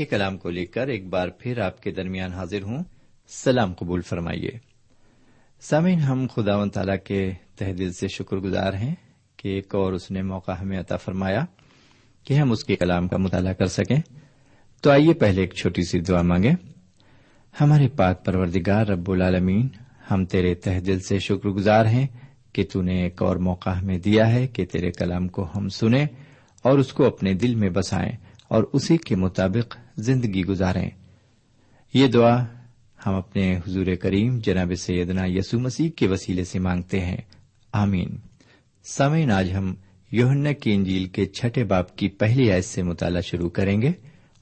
کے کلام کو لے کر ایک بار پھر آپ کے درمیان حاضر ہوں۔ سلام قبول فرمائیے۔ سامعین، ہم خدا و تعالی کے تہ دل سے شکر گزار ہیں کہ ایک اور اس نے موقع ہمیں عطا فرمایا کہ ہم اس کے کلام کا مطالعہ کر سکیں۔ تو آئیے پہلے ایک چھوٹی سی دعا مانگیں۔ ہمارے پاک پروردگار رب العالمین، ہم تیرے تہ دل سے شکر گزار ہیں کہ تو نے ایک اور موقع ہمیں دیا ہے کہ تیرے کلام کو ہم سنیں اور اس کو اپنے دل میں بسائیں۔ اور اسی کے مطابق زندگی گزاریں۔ یہ دعا ہم اپنے حضور کریم جناب سیدنا یسو مسیح کے وسیلے سے مانگتے ہیں۔ آمین۔ سامعین، آج ہم یوہنا کی انجیل کے چھٹے باپ کی پہلی آیت سے مطالعہ شروع کریں گے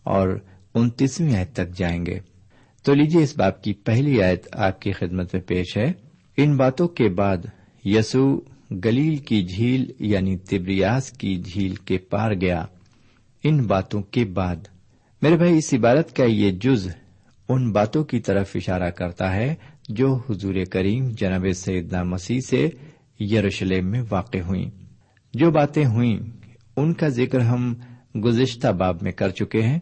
اور انتیسویں آیت تک جائیں گے۔ تو لیجیے اس باپ کی پہلی آیت آپ کی خدمت میں پیش ہے۔ ان باتوں کے بعد یسو گلیل کی جھیل یعنی تبریاس کی جھیل کے پار گیا۔ ان باتوں کے بعد۔ میرے بھائی، اس عبارت کا یہ جز ان باتوں کی طرف اشارہ کرتا ہے جو حضور کریم جناب سیدنا مسیح سے یروشلم میں واقع ہوئیں۔ جو باتیں ہوئیں، ان کا ذکر ہم گزشتہ باب میں کر چکے ہیں۔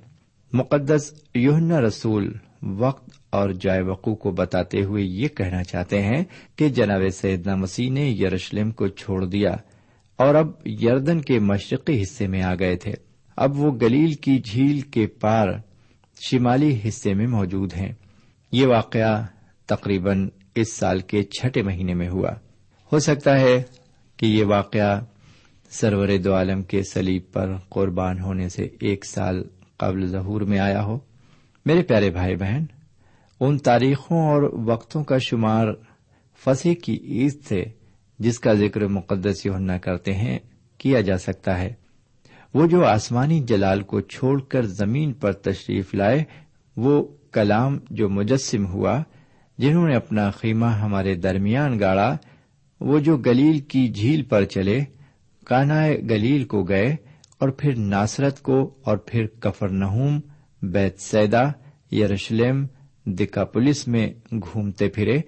مقدس یوہنا رسول وقت اور جائے وقوع کو بتاتے ہوئے یہ کہنا چاہتے ہیں کہ جناب سیدنا مسیح نے یروشلم کو چھوڑ دیا اور اب یردن کے مشرقی حصے میں آ گئے تھے۔ اب وہ گلیل کی جھیل کے پار شمالی حصے میں موجود ہیں۔ یہ واقعہ تقریباً اس سال کے چھٹے مہینے میں ہوا۔ ہو سکتا ہے کہ یہ واقعہ سرور دو عالم کے سلیب پر قربان ہونے سے ایک سال قبل ظہور میں آیا ہو۔ میرے پیارے بھائی بہن، ان تاریخوں اور وقتوں کا شمار فصح کی عید سے، جس کا ذکر مقدس یونا کرتے ہیں، کیا جا سکتا ہے۔ وہ جو آسمانی جلال کو چھوڑ کر زمین پر تشریف لائے، وہ کلام جو مجسم ہوا، جنہوں نے اپنا خیمہ ہمارے درمیان گاڑا، وہ جو گلیل کی جھیل پر چلے کانا گلیل کو گئے اور پھر ناصرت کو اور پھر کفر نہوم بیت سیدا یروشلم، دکا پولیس میں گھومتے پھرے۔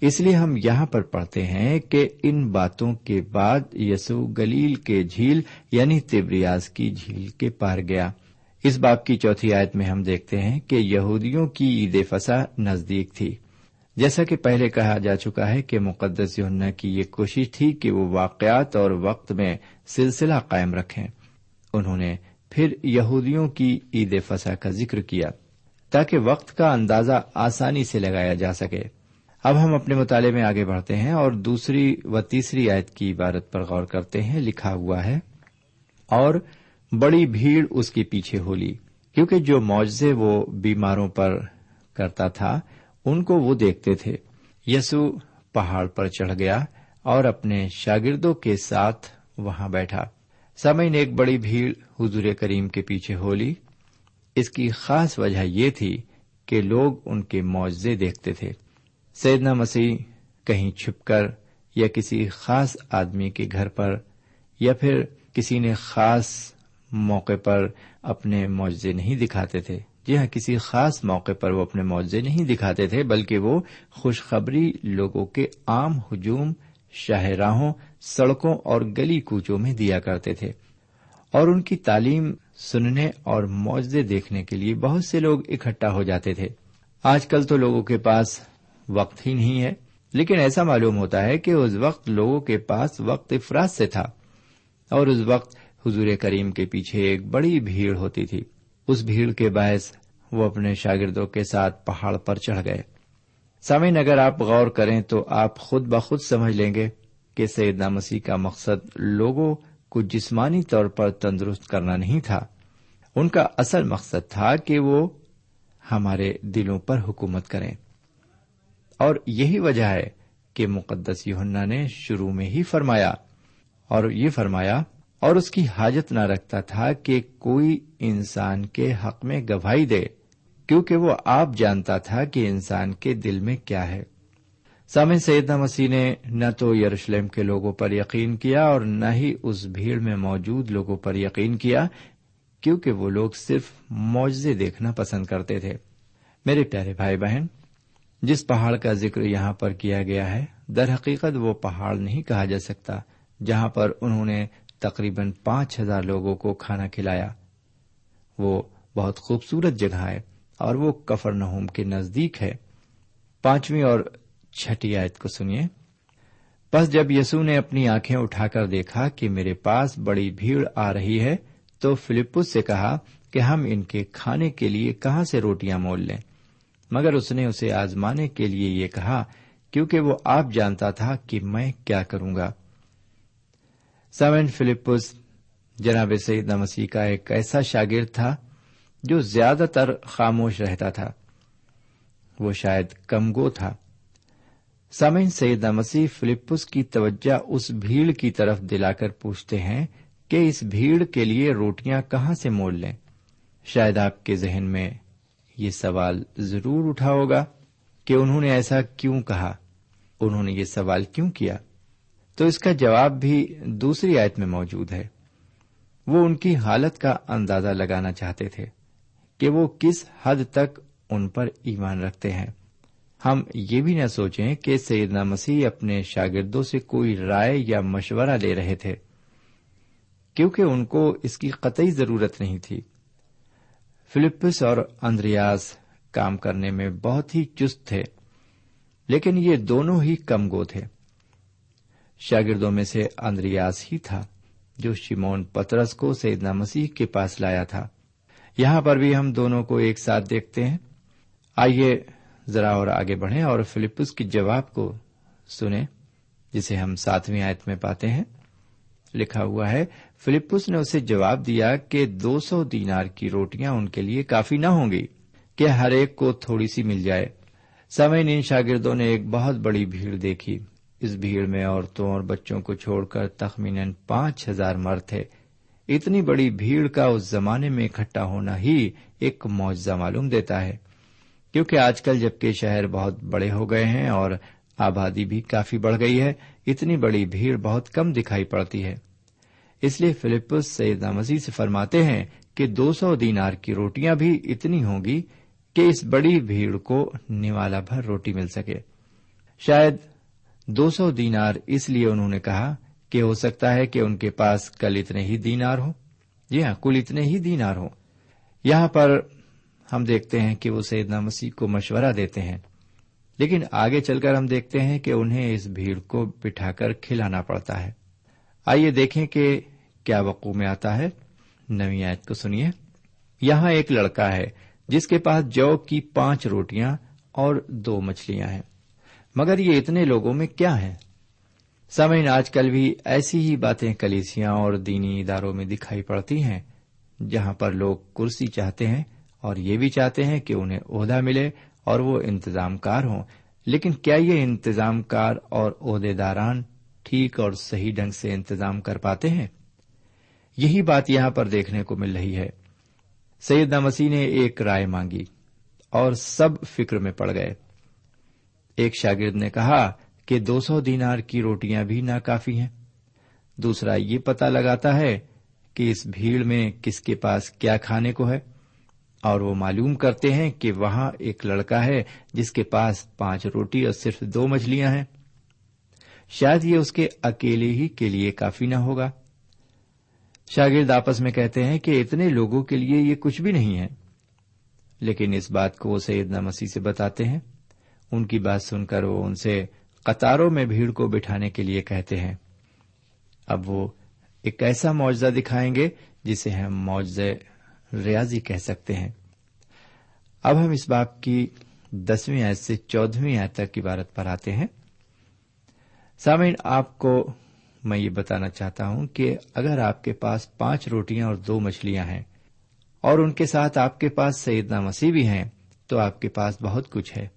اس لیے ہم یہاں پر پڑھتے ہیں کہ ان باتوں کے بعد یسو گلیل کے جھیل یعنی تبریاز کی جھیل کے پار گیا۔ اس باپ کی چوتھی آیت میں ہم دیکھتے ہیں کہ یہودیوں کی عید فسا نزدیک تھی۔ جیسا کہ پہلے کہا جا چکا ہے کہ مقدس یوننا کی یہ کوشش تھی کہ وہ واقعات اور وقت میں سلسلہ قائم رکھیں۔ انہوں نے پھر یہودیوں کی عید فسا کا ذکر کیا تاکہ وقت کا اندازہ آسانی سے لگایا جا سکے۔ اب ہم اپنے مطالعے میں آگے بڑھتے ہیں اور دوسری و تیسری آیت کی عبارت پر غور کرتے ہیں، لکھا ہوا ہے، اور بڑی بھیڑ اس کے پیچھے ہو لی کیونکہ جو معاوضے وہ بیماروں پر کرتا تھا، ان کو وہ دیکھتے تھے۔ یسو پہاڑ پر چڑھ گیا اور اپنے شاگردوں کے ساتھ وہاں بیٹھا۔ سمعین ایک بڑی بھیڑ حضور کریم کے پیچھے ہو لی اس کی خاص وجہ یہ تھی کہ لوگ ان کے معاوضے دیکھتے تھے۔ سیدنا مسیح کہیں چھپ کر یا کسی خاص آدمی کے گھر پر یا پھر کسی نے خاص موقع پر اپنے معاوضے نہیں دکھاتے تھے۔ جی ہاں کسی خاص موقع پر وہ اپنے معاوضے نہیں دکھاتے تھے، بلکہ وہ خوشخبری لوگوں کے عام ہجوم، شاہراہوں، سڑکوں اور گلی کوچوں میں دیا کرتے تھے۔ اور ان کی تعلیم، سننے اور معاوضے دیکھنے کے لیے بہت سے لوگ اکٹھا ہو جاتے تھے۔ آج کل تو لوگوں کے پاس وقت ہی نہیں ہے۔ لیکن ایسا معلوم ہوتا ہے کہ اس وقت لوگوں کے پاس وقت افراد سے تھا اور اس وقت حضور کریم کے پیچھے ایک بڑی بھیڑ ہوتی تھی۔ اس بھیڑ کے باعث وہ اپنے شاگردوں کے ساتھ پہاڑ پر چڑھ گئے۔ سامعین، اگر آپ غور کریں تو آپ خود بخود سمجھ لیں گے کہ سیدنا مسیح کا مقصد لوگوں کو جسمانی طور پر تندرست کرنا نہیں تھا۔ ان کا اصل مقصد تھا کہ وہ ہمارے دلوں پر حکومت کریں۔ اور یہی وجہ ہے کہ مقدس یوہنا نے شروع میں ہی فرمایا اور یہ فرمایا، اور اس کی حاجت نہ رکھتا تھا کہ کوئی انسان کے حق میں گواہی دے، کیونکہ وہ آپ جانتا تھا کہ انسان کے دل میں کیا ہے۔ سامع سیدنا مسیح نے نہ تو یروشلم کے لوگوں پر یقین کیا اور نہ ہی اس بھیڑ میں موجود لوگوں پر یقین کیا، کیونکہ وہ لوگ صرف معجزے دیکھنا پسند کرتے تھے۔ میرے پیارے بھائی بہن جس پہاڑ کا ذکر یہاں پر کیا گیا ہے، در حقیقت وہ پہاڑ نہیں کہا جا سکتا، جہاں پر انہوں نے تقریباً پانچ ہزار لوگوں کو کھانا کھلایا۔ وہ بہت خوبصورت جگہ ہے اور وہ کفر نہوم کے نزدیک ہے۔ پانچویں اور چھٹی آیت کو سنیے۔ بس جب یسو نے اپنی آنکھیں اٹھا کر دیکھا کہ میرے پاس بڑی بھیڑ آ رہی ہے، تو فلپس سے کہا کہ ہم ان کے کھانے کے لیے کہاں سے روٹیاں مول لیں؟ مگر اس نے اسے آزمانے کے لیے یہ کہا، کیونکہ وہ آپ جانتا تھا کہ میں کیا کروں گا۔ سیون فلپس جناب سعید مسیح کا ایک ایسا شاگرد تھا جو زیادہ تر خاموش رہتا تھا۔ وہ شاید کمگو تھا۔ سامعین سید مسیح فلپس کی توجہ اس بھیڑ کی طرف دلا کر پوچھتے ہیں کہ اس بھیڑ کے لیے روٹیاں کہاں سے مول لیں؟ شاید آپ کے ذہن میں یہ سوال ضرور اٹھا ہوگا کہ انہوں نے ایسا کیوں کہا؟ انہوں نے یہ سوال کیوں کیا؟ تو اس کا جواب بھی دوسری آیت میں موجود ہے۔ وہ ان کی حالت کا اندازہ لگانا چاہتے تھے کہ وہ کس حد تک ان پر ایمان رکھتے ہیں۔ ہم یہ بھی نہ سوچیں کہ سیدنا مسیح اپنے شاگردوں سے کوئی رائے یا مشورہ لے رہے تھے، کیونکہ ان کو اس کی قطعی ضرورت نہیں تھی۔ فلپس اور اندریاز کام کرنے میں بہت ہی چست تھے، لیکن یہ دونوں ہی کم گو تھے۔ شاگردوں میں سے اندریاز ہی تھا جو شمون پترس کو سیدنا مسیح کے پاس لایا تھا۔ یہاں پر بھی ہم دونوں کو ایک ساتھ دیکھتے ہیں۔ آئیے ذرا اور آگے بڑھیں اور فلپس کے جواب کو سنیں، جسے ہم ساتویں آیت میں پاتے ہیں۔ لکھا ہوا ہے فلپس نے اسے جواب دیا کہ دو سو دینار کی روٹیاں ان کے لیے کافی نہ ہوں گی، کہ ہر ایک کو تھوڑی سی مل جائے۔ سمے ان شاگردوں نے ایک بہت بڑی بھیڑ دیکھی۔ اس بھیڑ میں عورتوں اور بچوں کو چھوڑ کر تخمین پانچ ہزار مرد تھے۔ اتنی بڑی بھیڑ کا اس زمانے میں اکٹھا ہونا ہی ایک معجزہ معلوم دیتا ہے۔ کیونکہ آج کل جبکہ شہر بہت بڑے ہو گئے ہیں اور آبادی بھی کافی بڑھ گئی ہے، اتنی بڑی بھیڑ بہت کم دکھائی پڑتی ہے۔ اس لیے فلپس سیدہ مسیح سے فرماتے ہیں کہ دو سو دینار کی روٹیاں بھی اتنی ہوں گی کہ اس بڑی بھیڑ کو نوالا بھر روٹی مل سکے۔ شاید دو سو دینار اس لیے انہوں نے کہا کہ ہو سکتا ہے کہ ان کے پاس کل اتنے ہی دینار ہوں۔ جی ہاں کل اتنے ہی دینار ہوں۔ یہاں پر ہم دیکھتے ہیں کہ وہ سیدنا مسیح کو مشورہ دیتے ہیں۔ لیکن آگے چل کر ہم دیکھتے ہیں کہ انہیں اس بھیڑ کو بٹھا کر کھلانا پڑتا ہے۔ آئیے دیکھیں کہ کیا وقوع میں آتا ہے۔ نوی آیت کو سنیے۔ یہاں ایک لڑکا ہے جس کے پاس جو کی پانچ روٹیاں اور دو مچھلیاں ہیں۔ مگر یہ اتنے لوگوں میں کیا ہے؟ سمعین آج کل بھی ایسی ہی باتیں کلیسیاں اور دینی اداروں میں دکھائی پڑتی ہیں جہاں پر لوگ کرسی چاہتے ہیں اور یہ بھی چاہتے ہیں کہ انہیں عہدہ ملے اور وہ انتظام کار ہوں۔ لیکن کیا یہ انتظام کار اور عہدے داران ٹھیک اور صحیح ڈنگ سے انتظام کر پاتے ہیں۔ یہی بات یہاں پر دیکھنے کو مل رہی ہے۔ سید مسیح نے ایک رائے مانگی اور سب فکر میں پڑ گئے۔ ایک شاگرد نے کہا کہ دو سو دینار کی روٹیاں بھی ناکافی ہیں۔ دوسرا یہ پتا لگاتا ہے کہ اس بھیڑ میں کس کے پاس کیا کھانے کو ہے اور وہ معلوم کرتے ہیں کہ وہاں ایک لڑکا ہے جس کے پاس پانچ روٹی اور صرف دو مچھلیاں ہیں۔ شاید یہ اس کے اکیلے ہی کے لیے کافی نہ ہوگا۔ شاگرد آپس میں کہتے ہیں کہ اتنے لوگوں کے لیے یہ کچھ بھی نہیں ہے۔ لیکن اس بات کو وہ سیدنا مسیح سے بتاتے ہیں۔ ان کی بات سن کر وہ ان سے قطاروں میں بھیڑ کو بٹھانے کے لیے کہتے ہیں۔ اب وہ ایک ایسا معاوضہ دکھائیں گے جسے ہم معاوضے ریاضی کہہ سکتے ہیں۔ اب ہم اس باپ کی دسویں آیت سے چودہویں آیت تک عبارت پر آتے ہیں۔ سامعین، آپ کو میں یہ بتانا چاہتا ہوں کہ اگر آپ کے پاس پانچ روٹیاں اور دو مچھلیاں ہیں اور ان کے ساتھ آپ کے پاس سیدنا مسیح بھی ہیں، تو آپ کے پاس بہت کچھ ہے۔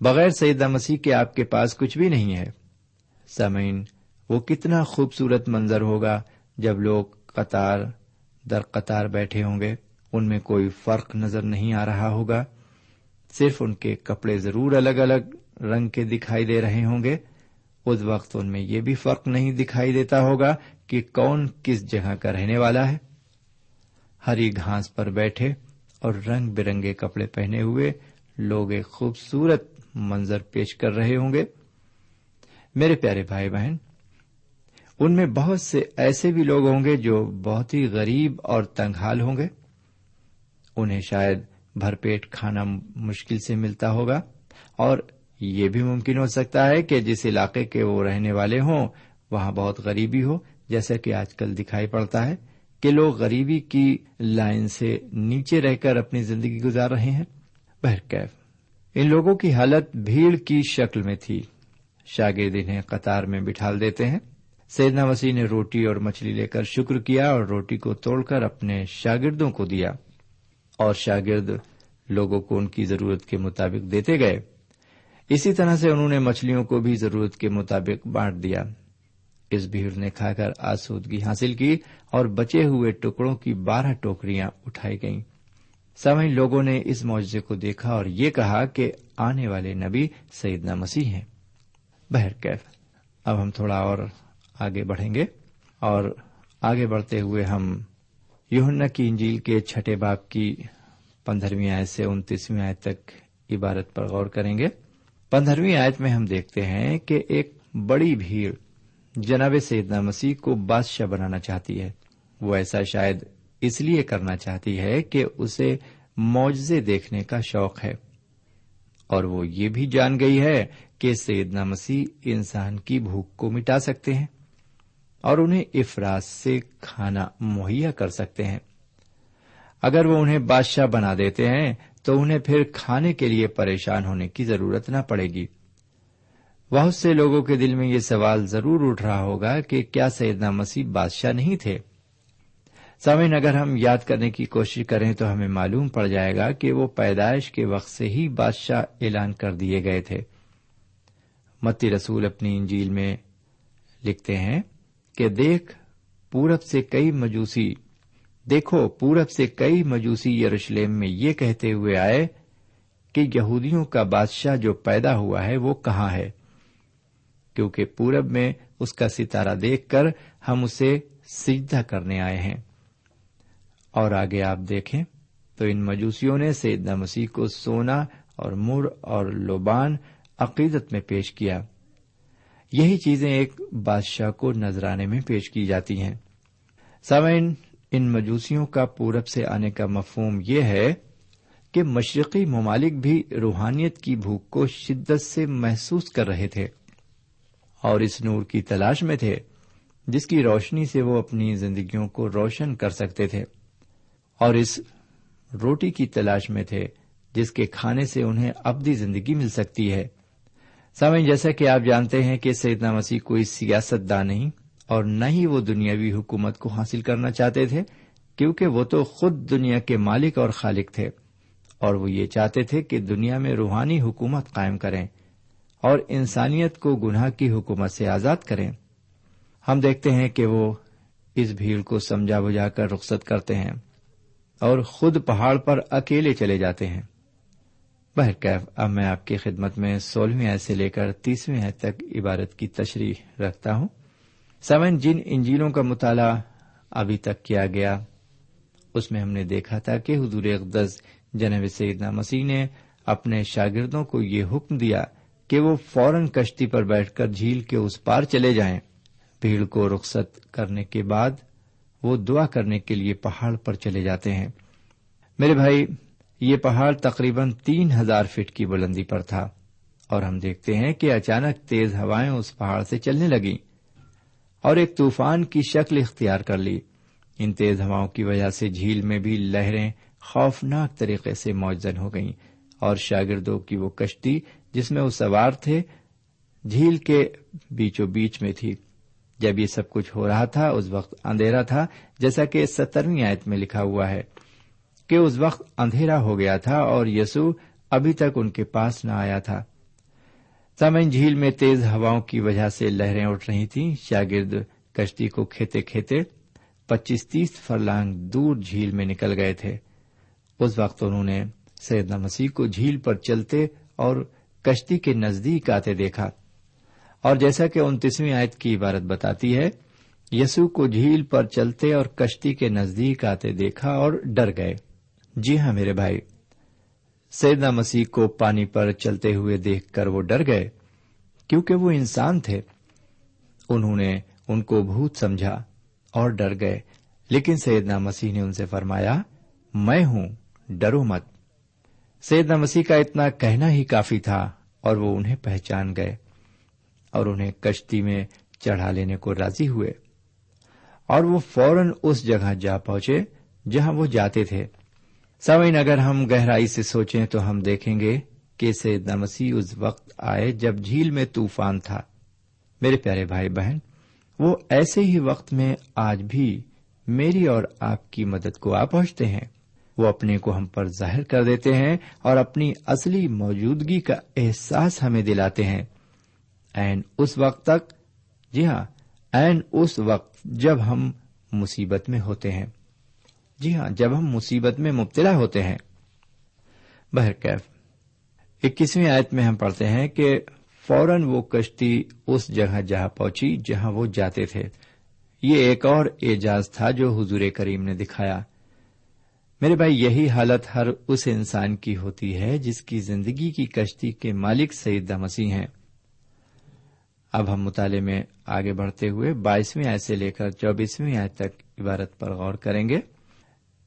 بغیر سیدہ مسیح کے آپ کے پاس کچھ بھی نہیں ہے۔ سمعین وہ کتنا خوبصورت منظر ہوگا جب لوگ قطار، در قطار بیٹھے ہوں گے۔ ان میں کوئی فرق نظر نہیں آ رہا ہوگا۔ صرف ان کے کپڑے ضرور الگ الگ رنگ کے دکھائی دے رہے ہوں گے۔ اس وقت ان میں یہ بھی فرق نہیں دکھائی دیتا ہوگا کہ کون کس جگہ کا رہنے والا ہے۔ ہری گھاس پر بیٹھے اور رنگ برنگے کپڑے پہنے ہوئے لوگ ایک خوبصورت منظر پیش کر رہے ہوں گے۔ میرے پیارے بھائی بہن، ان میں بہت سے ایسے بھی لوگ ہوں گے جو بہت ہی غریب اور تنگ حال ہوں گے۔ انہیں شاید بھر پیٹ کھانا مشکل سے ملتا ہوگا اور یہ بھی ممکن ہو سکتا ہے کہ جس علاقے کے وہ رہنے والے ہوں، وہاں بہت غریبی ہو، جیسا کہ آج کل دکھائی پڑتا ہے کہ لوگ غریبی کی لائن سے نیچے رہ کر اپنی زندگی گزار رہے ہیں۔ بہرکیف، ان لوگوں کی حالت بھیڑ کی شکل میں تھی۔ شاگرد انہیں قطار میں بٹھال دیتے ہیں۔ سیدنا مسیح نے روٹی اور مچھلی لے کر شکر کیا اور روٹی کو توڑ کر اپنے شاگردوں کو دیا۔ اور شاگرد لوگوں کو ان کی ضرورت کے مطابق دیتے گئے۔ اسی طرح سے انہوں نے مچھلیوں کو بھی ضرورت کے مطابق بانٹ دیا۔ اس بھیڑ نے کھا کر آسودگی حاصل کی اور بچے ہوئے ٹکڑوں کی بارہ ٹوکریاں اٹھائی گئیں۔ سمجھ، لوگوں نے اس معاوضے کو دیکھا اور یہ کہا کہ آنے والے نبی سیدنا مسیح ہیں۔ بہرکیف اب ہم تھوڑا اور آگے بڑھیں گے اور آگے بڑھتے ہوئے ہم یوہنا کی انجیل کے چھٹے باپ کی پندرہویں آیت سے انتیسویں آیت تک عبارت پر غور کریں گے۔ پندرہویں آیت میں ہم دیکھتے ہیں کہ ایک بڑی بھیڑ جناب سیدنا مسیح کو بادشاہ بنانا چاہتی ہے۔ وہ ایسا شاید اس لیے کرنا چاہتی ہے کہ اسے معجزے دیکھنے کا شوق ہے۔ اور وہ یہ بھی جان گئی ہے کہ سیدنا مسیح انسان کی بھوک کو مٹا سکتے ہیں اور انہیں افراد سے کھانا مہیا کر سکتے ہیں۔ اگر وہ انہیں بادشاہ بنا دیتے ہیں تو انہیں پھر کھانے کے لیے پریشان ہونے کی ضرورت نہ پڑے گی۔ بہت سے لوگوں کے دل میں یہ سوال ضرور اٹھ رہا ہوگا کہ کیا سیدنا مسیح بادشاہ نہیں تھے؟ سامعین، اگر ہم یاد کرنے کی کوشش کریں تو ہمیں معلوم پڑ جائے گا کہ وہ پیدائش کے وقت سے ہی بادشاہ اعلان کر دیے گئے تھے۔ متی رسول اپنی انجیل میں لکھتے ہیں کہ دیکھ، پورب سے کئی مجوسی دیکھو، پورب سے کئی مجوسی یروشلم میں یہ کہتے ہوئے آئے کہ یہودیوں کا بادشاہ جو پیدا ہوا ہے وہ کہاں ہے؟ کیونکہ پورب میں اس کا ستارہ دیکھ کر ہم اسے سجدہ کرنے آئے ہیں۔ اور آگے آپ دیکھیں تو ان مجوسیوں نے سیدنا مسیح کو سونا اور مر اور لوبان عقیدت میں پیش کیا۔ یہی چیزیں ایک بادشاہ کو نذرانے میں پیش کی جاتی ہیں۔ سامعین ان مجوسیوں کا پورب سے آنے کا مفہوم یہ ہے کہ مشرقی ممالک بھی روحانیت کی بھوک کو شدت سے محسوس کر رہے تھے اور اس نور کی تلاش میں تھے جس کی روشنی سے وہ اپنی زندگیوں کو روشن کر سکتے تھے اور اس روٹی کی تلاش میں تھے جس کے کھانے سے انہیں ابدی زندگی مل سکتی ہے۔ سامعین جیسا کہ آپ جانتے ہیں کہ سیدنا مسیح کوئی سیاست دان نہیں اور نہ ہی وہ دنیاوی حکومت کو حاصل کرنا چاہتے تھے، کیونکہ وہ تو خود دنیا کے مالک اور خالق تھے۔ اور وہ یہ چاہتے تھے کہ دنیا میں روحانی حکومت قائم کریں اور انسانیت کو گناہ کی حکومت سے آزاد کریں۔ ہم دیکھتے ہیں کہ وہ اس بھیڑ کو سمجھا بجھا کر رخصت کرتے ہیں اور خود پہاڑ پر اکیلے چلے جاتے ہیں۔ بہرکیف، اب میں آپ کی خدمت میں سولہویں آئے سے لے کر تیسویں آئے تک عبارت کی تشریح رکھتا ہوں۔ سمن جن انجیلوں کا مطالعہ ابھی تک کیا گیا۔ اس میں ہم نے دیکھا تھا کہ حضور اقدس جنب سیدنا مسیح نے اپنے شاگردوں کو یہ حکم دیا کہ وہ فوراً کشتی پر بیٹھ کر جھیل کے اس پار چلے جائیں۔ بھیڑ کو رخصت کرنے کے بعد وہ دعا کرنے کے لیے پہاڑ پر چلے جاتے ہیں۔ میرے بھائی، یہ پہاڑ تقریباً تین ہزار فٹ کی بلندی پر تھا اور ہم دیکھتے ہیں کہ اچانک تیز ہوائیں اس پہاڑ سے چلنے لگیں۔ اور ایک طوفان کی شکل اختیار کر لی۔ ان تیز ہواؤں کی وجہ سے جھیل میں بھی لہریں خوفناک طریقے سے موجن ہو گئیں اور شاگردوں کی وہ کشتی جس میں وہ سوار تھے، جھیل کے بیچوں بیچ میں تھی۔ جب یہ سب کچھ ہو رہا تھا، اس وقت اندھیرا تھا، جیسا کہ سترویں آیت میں لکھا ہوا ہے کہ اس وقت اندھیرا ہو گیا تھا اور یسو ابھی تک ان کے پاس نہ آیا تھا۔ سامن جھیل میں تیز ہواؤں کی وجہ سے لہریں اٹھ رہی تھیں۔ شاگرد کشتی کو کھیتے کھیتے پچیس تیس فرلانگ دور جھیل میں نکل گئے تھے۔ اس وقت انہوں نے سیدنا مسیح کو جھیل پر چلتے اور کشتی کے نزدیک آتے دیکھا۔ اور جیسا کہ انتیسویں آیت کی عبارت بتاتی ہے یسو کو جھیل پر چلتے اور کشتی کے نزدیک آتے دیکھا اور ڈر گئے۔ جی ہاں میرے بھائی سیدنا مسیح کو پانی پر چلتے ہوئے دیکھ کر وہ ڈر گئے، کیونکہ وہ انسان تھے۔ انہوں نے ان کو بھوت سمجھا اور ڈر گئے۔ لیکن سیدنا مسیح نے ان سے فرمایا، میں ہوں، ڈرو مت۔ سیدنا مسیح کا اتنا کہنا ہی کافی تھا اور وہ انہیں پہچان گئے اور انہیں کشتی میں چڑھا لینے کو راضی ہوئے۔ اور وہ فوراً اس جگہ جا پہنچے جہاں وہ جاتے تھے۔ سوئن اگر ہم گہرائی سے سوچیں تو ہم دیکھیں گے کہ سیدنا مسیح اس وقت آئے جب جھیل میں طوفان تھا۔ میرے پیارے بھائی بہن، وہ ایسے ہی وقت میں آج بھی میری اور آپ کی مدد کو آ پہنچتے ہیں۔ وہ اپنے کو ہم پر ظاہر کر دیتے ہیں اور اپنی اصلی موجودگی کا احساس ہمیں دلاتے ہیں۔ این اس وقت تک جی ہاں این اس وقت جب ہم مصیبت میں ہوتے ہیں۔ جی ہاں جب ہم مصیبت میں مبتلا ہوتے ہیں۔ بہرکیف اکیسویں آیت میں ہم پڑھتے ہیں کہ فوراً وہ کشتی اس جگہ جہاں پہنچی جہاں وہ جاتے تھے۔ یہ ایک اور اعجاز تھا جو حضور کریم نے دکھایا۔ میرے بھائی، یہی حالت ہر اس انسان کی ہوتی ہے جس کی زندگی کی کشتی کے مالک سعید مسیح ہیں۔ اب ہم مطالعے میں آگے بڑھتے ہوئے بائیسویں آئے سے لے کر چوبیسویں آئے تک عبارت پر غور کریں گے۔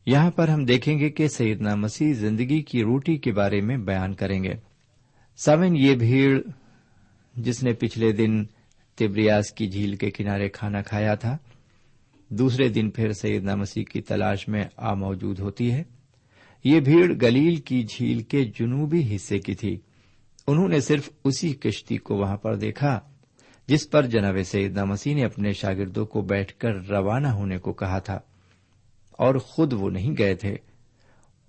یہاں پر ہم دیکھیں گے کہ سیدنا مسیح زندگی کی روٹی کے بارے میں بیان کریں گے۔ سمن یہ بھیڑ جس نے پچھلے دن تبریاس کی جھیل کے کنارے کھانا کھایا تھا، دوسرے دن پھر سیدنا مسیح کی تلاش میں آ موجود ہوتی ہے۔ یہ بھیڑ گلیل کی جھیل کے جنوبی حصے کی تھی۔ انہوں نے صرف اسی کشتی کو وہاں پر دیکھا، جس پر جناب سیدنا مسیح نے اپنے شاگردوں کو بیٹھ کر روانہ ہونے کو کہا تھا۔ اور خود وہ نہیں گئے تھے۔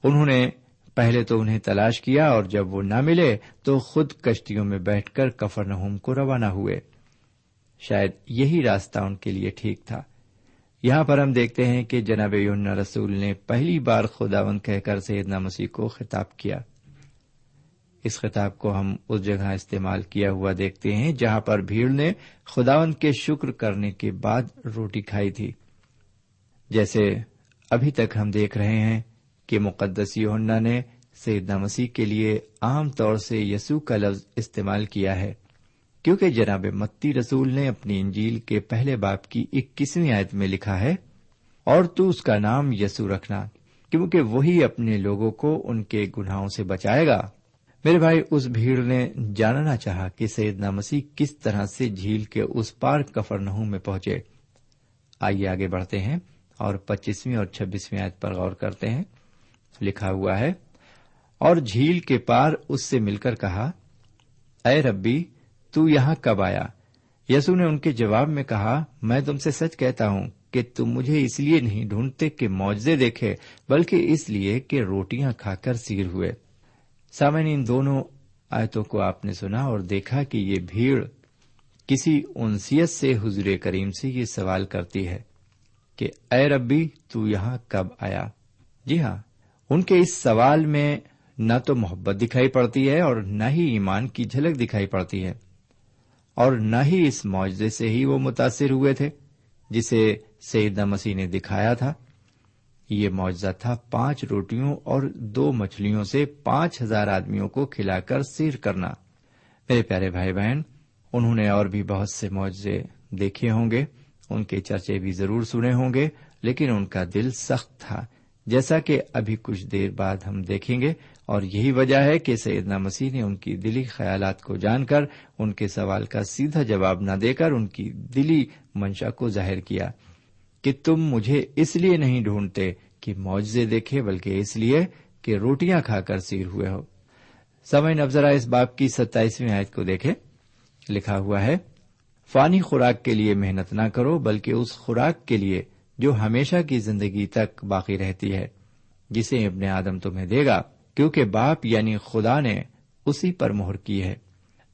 انہوں نے پہلے تو انہیں تلاش کیا اور جب وہ نہ ملے تو خود کشتیوں میں بیٹھ کر کفر نہوم کو روانہ ہوئے۔ شاید یہی راستہ ان کے لیے ٹھیک تھا۔ یہاں پر ہم دیکھتے ہیں کہ جناب یون رسول نے پہلی بار خداون کہہ کر سیدنا مسیح کو خطاب کیا۔ اس خطاب کو ہم اس جگہ استعمال کیا ہوا دیکھتے ہیں جہاں پر بھیڑ نے خداون کے شکر کرنے کے بعد روٹی کھائی تھی۔ جیسے ابھی تک ہم دیکھ رہے ہیں کہ مقدس یونا نے سیدنا مسیح کے لیے عام طور سے یسو کا لفظ استعمال کیا ہے، کیونکہ جناب متی رسول نے اپنی انجیل کے پہلے باپ کی اکیسویں آیت میں لکھا ہے، اور تو اس کا نام یسو رکھنا، کیونکہ وہی اپنے لوگوں کو ان کے گناہوں سے بچائے گا۔ میرے بھائی، اس بھیڑ نے جاننا چاہا کہ سیدنا مسیح کس طرح سے جھیل کے اس پار کفر نہوں میں پہنچے۔ آئیے آگے بڑھتے ہیں۔ اور پچیسویں اور چھبیسویں آیت پر غور کرتے ہیں۔ لکھا ہوا ہے، اور جھیل کے پار اس سے مل کر کہا، اے ربی، تو یہاں کب آیا؟ یسو نے ان کے جواب میں کہا، میں تم سے سچ کہتا ہوں کہ تم مجھے اس لیے نہیں ڈھونڈتے کہ معجزے دیکھے، بلکہ اس لیے کہ روٹیاں کھا کر سیر ہوئے۔ سامن ان دونوں آیتوں کو آپ نے سنا اور دیکھا کہ یہ بھیڑ کسی انسیت سے حضور کریم سے یہ سوال کرتی ہے۔ کہ اے ربی، تو یہاں کب آیا؟ جی ہاں ان کے اس سوال میں نہ تو محبت دکھائی پڑتی ہے اور نہ ہی ایمان کی جھلک دکھائی پڑتی ہے۔ اور نہ ہی اس معاوضے سے ہی وہ متاثر ہوئے تھے، جسے سیدہ مسیح نے دکھایا تھا۔ یہ معاوضہ تھا پانچ روٹیوں اور دو مچھلیوں سے پانچ ہزار آدمیوں کو کھلا کر سیر کرنا۔ میرے پیارے بھائی بہن، انہوں نے اور بھی بہت سے معاوضے دیکھے ہوں گے۔ ان کے چرچے بھی ضرور سنے ہوں گے، لیکن ان کا دل سخت تھا۔ جیسا کہ ابھی کچھ دیر بعد ہم دیکھیں گے، اور یہی وجہ ہے کہ سیدنا مسیح نے ان کی دلی خیالات کو جان کر، ان کے سوال کا سیدھا جواب نہ دے کر ان کی دلی منشا کو ظاہر کیا کہ تم مجھے اس لیے نہیں ڈھونڈتے کہ معجزے دیکھے، بلکہ اس لیے کہ روٹیاں کھا کر سیر ہوئے ہو۔ سمے نفذرا اس باپ کی ستائیسویں آیت کو دیکھے لکھا ہوا ہے فانی خوراک کے لیے محنت نہ کرو، بلکہ اس خوراک کے لیے جو ہمیشہ کی زندگی تک باقی رہتی ہے، جسے ابن آدم تمہیں دے گا، کیونکہ باپ یعنی خدا نے اسی پر مہر کی ہے۔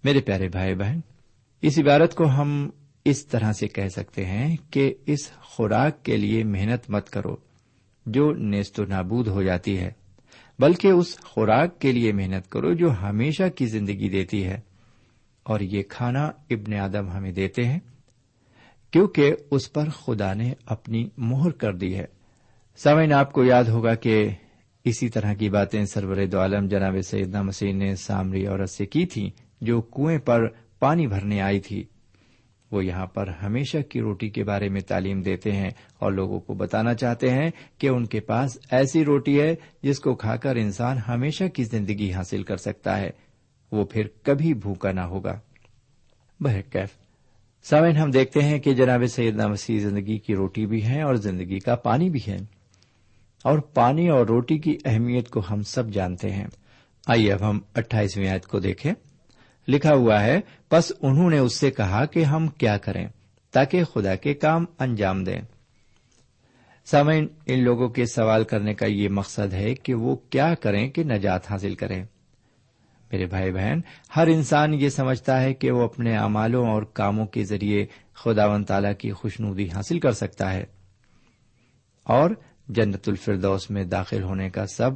میرے پیارے بھائی بہن، اس عبارت کو ہم اس طرح سے کہہ سکتے ہیں کہ اس خوراک کے لیے محنت مت کرو، جو نیست و نابود ہو جاتی ہے، بلکہ اس خوراک کے لیے محنت کرو جو ہمیشہ کی زندگی دیتی ہے۔ اور یہ کھانا ابن آدم ہمیں دیتے ہیں، کیونکہ اس پر خدا نے اپنی مہر کر دی ہے۔ سوئن آپ کو یاد ہوگا کہ اسی طرح کی باتیں سرور دو عالم جناب سیدنا مسیح نے سامری عورت سے کی تھی جو کنویں پر پانی بھرنے آئی تھی۔ وہ یہاں پر ہمیشہ کی روٹی کے بارے میں تعلیم دیتے ہیں اور لوگوں کو بتانا چاہتے ہیں کہ ان کے پاس ایسی روٹی ہے جس کو کھا کر انسان ہمیشہ کی زندگی حاصل کر سکتا ہے۔ وہ پھر کبھی بھوکا نہ ہوگا۔ بہرکیف سامن ہم دیکھتے ہیں کہ جناب سیدنا مسیح زندگی کی روٹی بھی ہے اور زندگی کا پانی بھی ہے اور پانی اور روٹی کی اہمیت کو ہم سب جانتے ہیں۔ آئیے اب ہم اٹھائیسویں آیت کو دیکھیں۔ لکھا ہوا ہے بس انہوں نے اس سے کہا کہ ہم کیا کریں تاکہ خدا کے کام انجام دیں۔ سامعین، ان لوگوں کے سوال کرنے کا یہ مقصد ہے کہ وہ کیا کریں کہ نجات حاصل کریں۔ میرے بھائی بہن، ہر انسان یہ سمجھتا ہے کہ وہ اپنے اعمالوں اور کاموں کے ذریعے خدا و تعالی کی خوشنودی حاصل کر سکتا ہے۔ اور جنت الفردوس میں داخل ہونے کا سب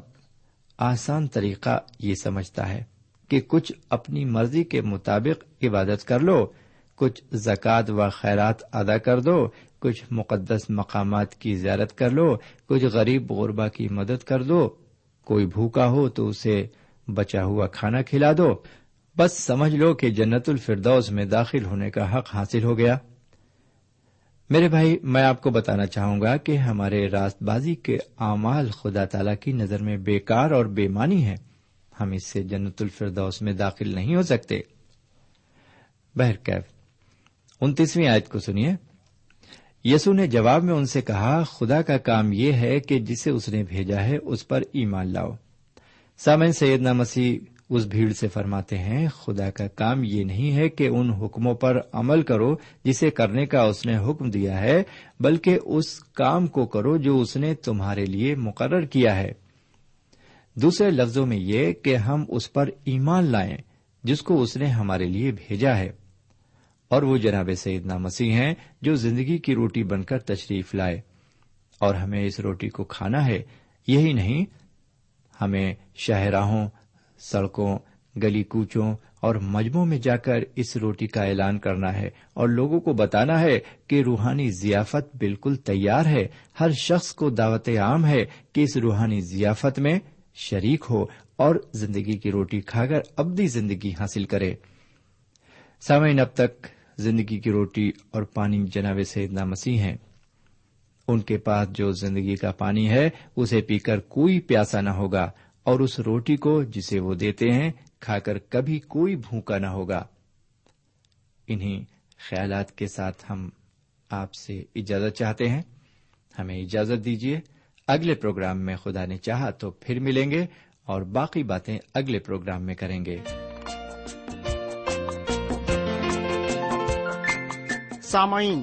آسان طریقہ یہ سمجھتا ہے کہ کچھ اپنی مرضی کے مطابق عبادت کر لو، کچھ زکوٰۃ و خیرات ادا کر دو، کچھ مقدس مقامات کی زیارت کر لو، کچھ غریب غربا کی مدد کر دو۔ کوئی بھوکا ہو تو اسے بچا ہوا کھانا کھلا دو۔ بس سمجھ لو کہ جنت الفردوس میں داخل ہونے کا حق حاصل ہو گیا۔ میرے بھائی، میں آپ کو بتانا چاہوں گا کہ ہمارے راست بازی کے اعمال خدا تعالی کی نظر میں بیکار اور بے معنی ہے ہم اس سے جنت الفردوس میں داخل نہیں ہو سکتے۔ انتیسویں آیت کو سنیے۔ یسو نے جواب میں ان سے کہا، خدا کا کام یہ ہے کہ جسے اس نے بھیجا ہے اس پر ایمان لاؤ۔ سامن سیدنا مسیح اس بھیڑ سے فرماتے ہیں، خدا کا کام یہ نہیں ہے کہ ان حکموں پر عمل کرو جسے کرنے کا اس نے حکم دیا ہے، بلکہ اس کام کو کرو جو اس نے تمہارے لیے مقرر کیا ہے۔ دوسرے لفظوں میں یہ کہ ہم اس پر ایمان لائیں جس کو اس نے ہمارے لیے بھیجا ہے۔ اور وہ جناب سیدنا مسیح ہیں جو زندگی کی روٹی بن کر تشریف لائے اور ہمیں اس روٹی کو کھانا ہے۔ یہی نہیں ہمیں شاہراہوں سڑکوں، گلی کوچوں اور مجموعوں میں جا کر اس روٹی کا اعلان کرنا ہے اور لوگوں کو بتانا ہے کہ روحانی ضیافت بالکل تیار ہے۔ ہر شخص کو دعوت عام ہے کہ اس روحانی ضیافت میں شریک ہو اور زندگی کی روٹی کھا کر ابدی زندگی حاصل کرے۔ سامعین، اب تک زندگی کی روٹی اور پانی جناب سیدنا مسیح ہیں۔ ان کے پاس جو زندگی کا پانی ہے، اسے پی کر کوئی پیاسا نہ ہوگا، اور اس روٹی کو جسے وہ دیتے ہیں، کھا کر کبھی کوئی بھوکا نہ ہوگا۔ انہیں خیالات کے ساتھ ہم آپ سے اجازت چاہتے ہیں۔ ہمیں اجازت دیجیے اگلے پروگرام میں خدا نے چاہا تو پھر ملیں گے، اور باقی باتیں اگلے پروگرام میں کریں گے۔ سامعین